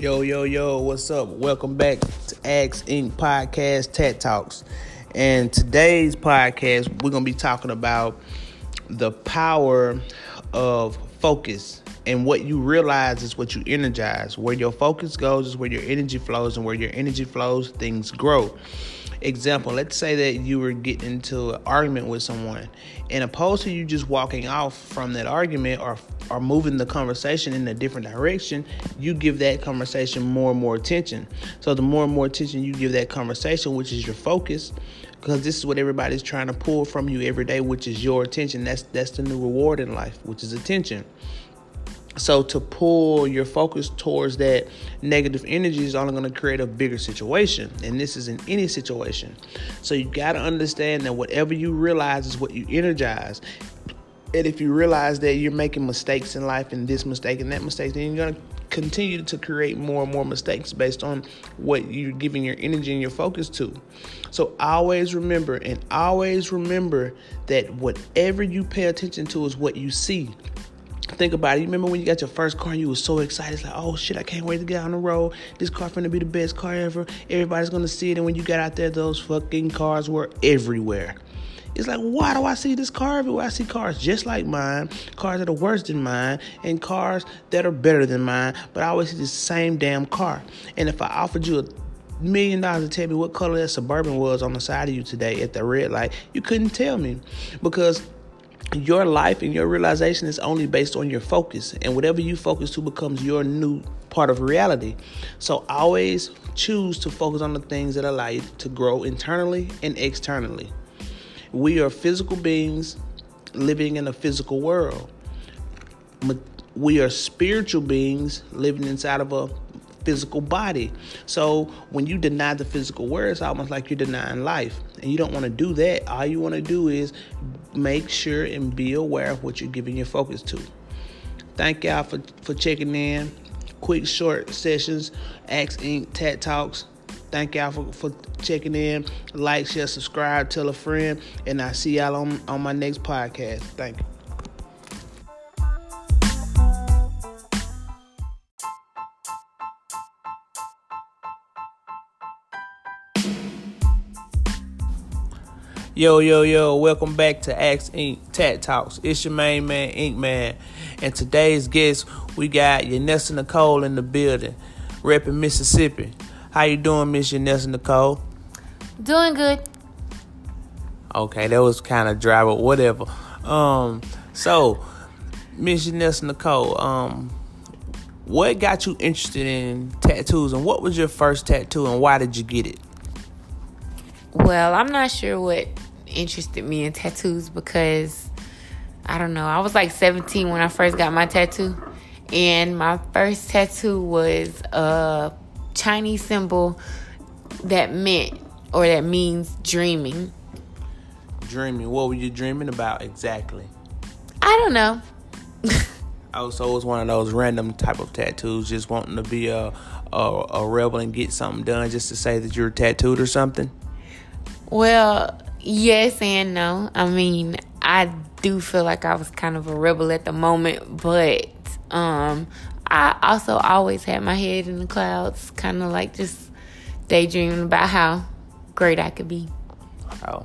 Yo, yo, yo, what's up? Welcome back to Axe Inc. Podcast Tat Talks. And today's podcast, we're going to be talking about the power of focus. And what you realize is what you energize. Where your focus goes is where your energy flows, and where your energy flows, things grow. Example, let's say that you were getting into an argument with someone, and opposed to you just walking off from that argument or or moving the conversation in a different direction, you give that conversation more and more attention. So the more and more attention you give that conversation, which is your focus, because this is what everybody's trying to pull from you every day, which is your attention. That's that's the new reward in life, which is attention. So to pull your focus towards that negative energy is only going to create a bigger situation, and this is in any situation. So you got to understand that whatever you realize is what you energize. And if you realize that you're making mistakes in life and this mistake and that mistake, then you're going to continue to create more and more mistakes based on what you're giving your energy and your focus to. So always remember and always remember that whatever you pay attention to is what you see. Think about it. You remember when you got your first car and you were so excited? It's like, oh shit, I can't wait to get on the road. This car gonna be the best car ever. Everybody's gonna see it. And when you got out there, those fucking cars were everywhere. It's like, why do I see this car everywhere? I see cars just like mine, cars that are worse than mine, and cars that are better than mine, but I always see the same damn car. And if I offered you a million dollars to tell me what color that Suburban was on the side of you today at the red light, you couldn't tell me because your life and your realization is only based on your focus and whatever you focus to becomes your new part of reality so always choose to focus on the things that allow you to grow internally and externally we are physical beings living in a physical world we are spiritual beings living inside of a physical body. So when you deny the physical world, it's almost like you're denying life. And you don't want to do that. All you want to do is make sure and be aware of what you're giving your focus to. Thank y'all for, for checking in. Quick, short sessions, Axe Inc. Tat Talks. Thank y'all for, for checking in. Like, share, subscribe, tell a friend. And I'll see y'all on, on my next podcast. Thank you. Yo, yo, yo, welcome back to Axe Ink Tat Talks. It's your main man, Ink Man. And today's guest, we got Yanessa Nicole in the building, repping Mississippi. How you doing, Miss Yanessa Nicole? Doing good. Okay, that was kind of dry, but whatever. Um, so, Miss Yanessa Nicole, um, what got you interested in tattoos and what was your first tattoo and why did you get it? Well, I'm not sure what interested me in tattoos because I don't know. I was like 17 when I first got my tattoo, and my first tattoo was a Chinese symbol that meant or that means dreaming. Dreaming. What were you dreaming about exactly? I don't know. oh, so it was one of those random type of tattoos, just wanting to be a, a a rebel and get something done, just to say that you're tattooed or something. Well, yes and no. I mean, I do feel like I was kind of a rebel at the moment, but um, I also always had my head in the clouds, kind of like just daydreaming about how great I could be. Oh.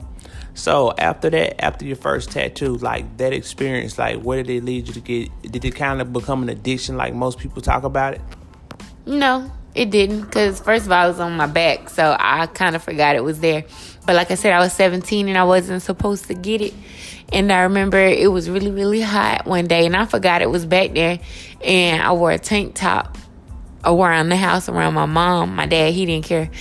So after that, after your first tattoo, like that experience, like where did it lead you to get? Did it kind of become an addiction, like most people talk about it? No, it didn't. Cause first of all, it was on my back, so I kind of forgot it was there. But like I said, I was 17 and I wasn't supposed to get it. And I remember it was really, really hot one day, and I forgot it was back there. And I wore a tank top around the house, around my mom. My dad, he didn't care.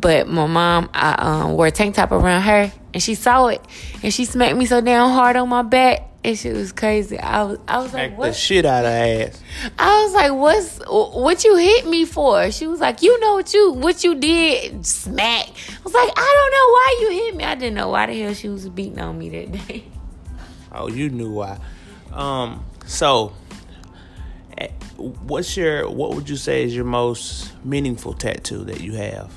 But my mom, I um, wore a tank top around her, and she saw it. And she smacked me so damn hard on my back and shit was crazy. I was, I was like, what? the shit out of ass. I was like, what's, what you hit me for? She was like, you know what you, what you did, smack. I was like, I don't know why you hit me. I didn't know why the hell she was beating on me that day. Oh, you knew why. Um, so, eh, what's your, what would you say is your most meaningful tattoo that you have?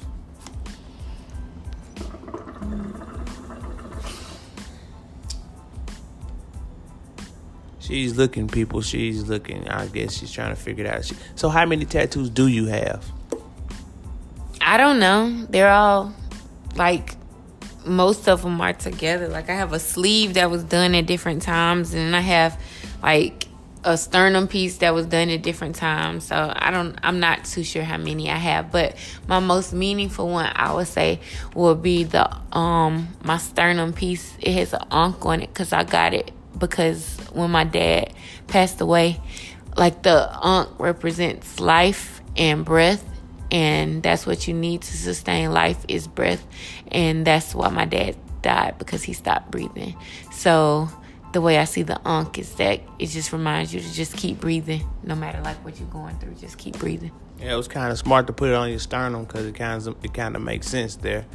She's looking, people. She's looking. I guess she's trying to figure it out. So, how many tattoos do you have? I don't know. They're all like most of them are together. Like I have a sleeve that was done at different times, and I have like a sternum piece that was done at different times. So I don't I'm not too sure how many I have, but my most meaningful one I would say would be the um my sternum piece. It has an ankh on it cuz I got it because when my dad passed away, like the ankh represents life and breath and that's what you need to sustain life is breath and that's why my dad died because he stopped breathing. So the way I see the ankh is that it just reminds you to just keep breathing, no matter like what you're going through. Just keep breathing. Yeah, it was kind of smart to put it on your sternum because it kind of it kind of makes sense there.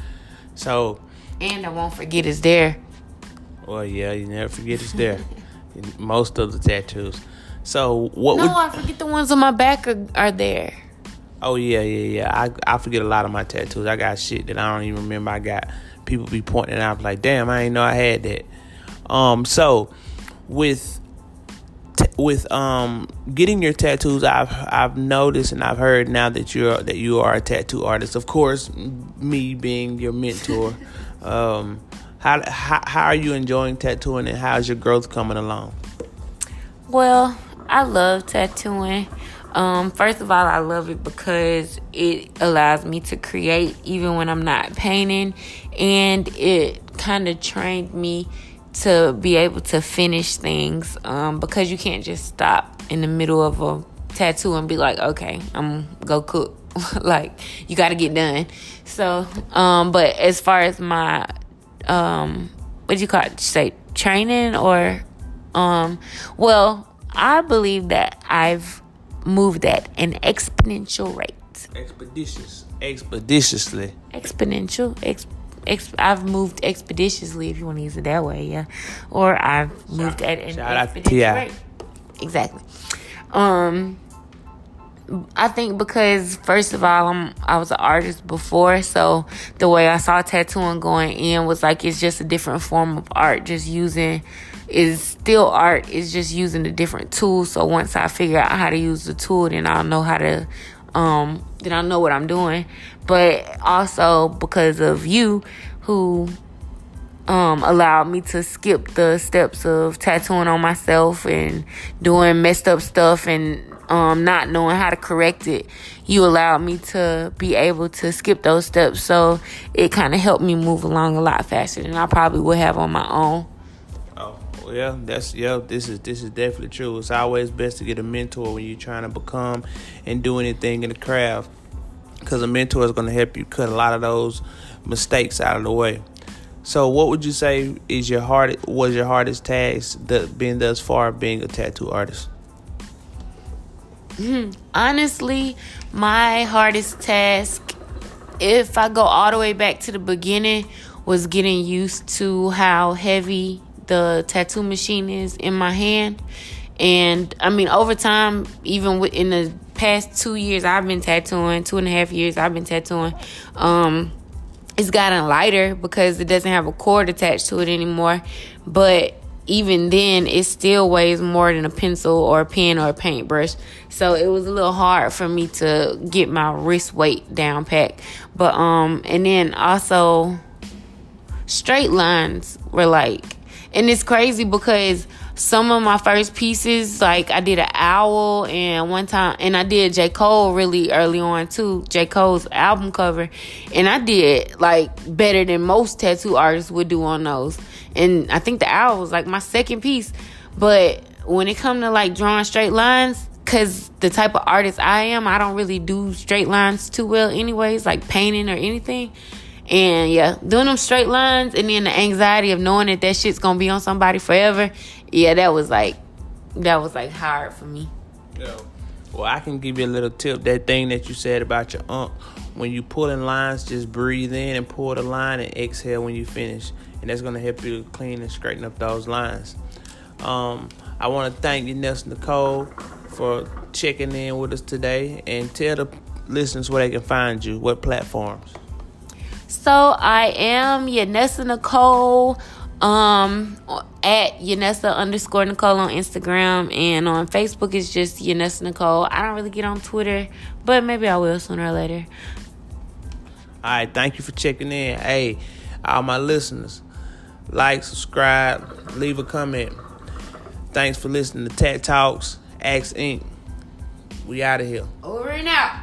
So. And I won't forget it's there. Well, yeah, you never forget it's there. Most of the tattoos. So what? No, would, I forget the ones on my back are, are there. Oh yeah, yeah, yeah. I I forget a lot of my tattoos. I got shit that I don't even remember. I got people be pointing out like, damn, I ain't know I had that. Um, so with t- with um getting your tattoos, I've I've noticed and I've heard now that you're that you are a tattoo artist. Of course, me being your mentor. um, how, how how are you enjoying tattooing and how's your growth coming along? Well, I love tattooing. Um, first of all, I love it because it allows me to create even when I'm not painting, and it kind of trained me to be able to finish things um, because you can't just stop in the middle of a tattoo and be like, okay, I'm go cook. like you got to get done. So, um, but as far as my um, what do you call it? Say training or um, well, I believe that I've moved that an exponential rate. Expeditious, expeditiously. Exponential, exponential ex- I've moved expeditiously, if you want to use it that way, yeah. Or I've moved at an expeditious rate. Exactly. Um, I think because first of all, I'm I was an artist before, so the way I saw tattooing going in was like it's just a different form of art, just using is still art, is just using a different tool. So once I figure out how to use the tool, then I'll know how to um then I know what I'm doing but also because of you who um, allowed me to skip the steps of tattooing on myself and doing messed up stuff and um, not knowing how to correct it. You allowed me to be able to skip those steps, so it kind of helped me move along a lot faster than I probably would have on my own. Yeah, that's yeah. This is this is definitely true. It's always best to get a mentor when you're trying to become and do anything in the craft because a mentor is going to help you cut a lot of those mistakes out of the way. So, what would you say is your hard was your hardest task that been thus far being a tattoo artist? Hmm. Honestly, my hardest task, if I go all the way back to the beginning, was getting used to how heavy the tattoo machine is in my hand. And I mean, over time, even in the past two years I've been tattooing, two and a half years I've been tattooing, um, it's gotten lighter because it doesn't have a cord attached to it anymore. But even then, it still weighs more than a pencil or a pen or a paintbrush. So it was a little hard for me to get my wrist weight down pat. But um, and then also straight lines were like, and it's crazy because some of my first pieces, like I did an owl and one time, and I did J. Cole really early on too, J. Cole's album cover. And I did like better than most tattoo artists would do on those. And I think the owl was like my second piece. But when it come to like drawing straight lines, cause the type of artist I am, I don't really do straight lines too well anyways, like painting or anything. And yeah, doing them straight lines and then the anxiety of knowing that that shit's gonna be on somebody forever. Yeah, that was like, that was like hard for me. Yeah. Well, I can give you a little tip. That thing that you said about your ump, when you pull in lines, just breathe in and pull the line and exhale when you finish. And that's gonna help you clean and straighten up those lines. Um, I want to thank you, Nelson Nicole, for checking in with us today and tell the listeners where they can find you, what platforms. So I am Yanessa Nicole Um, at Yanessa underscore Nicole on Instagram and on Facebook it's just Yanessa Nicole. I don't really get on Twitter, but maybe I will sooner or later. All right, thank you for checking in. Hey, all my listeners, like, subscribe, leave a comment. Thanks for listening to Tat Talks, Axe Inc. We out of here. Over and out.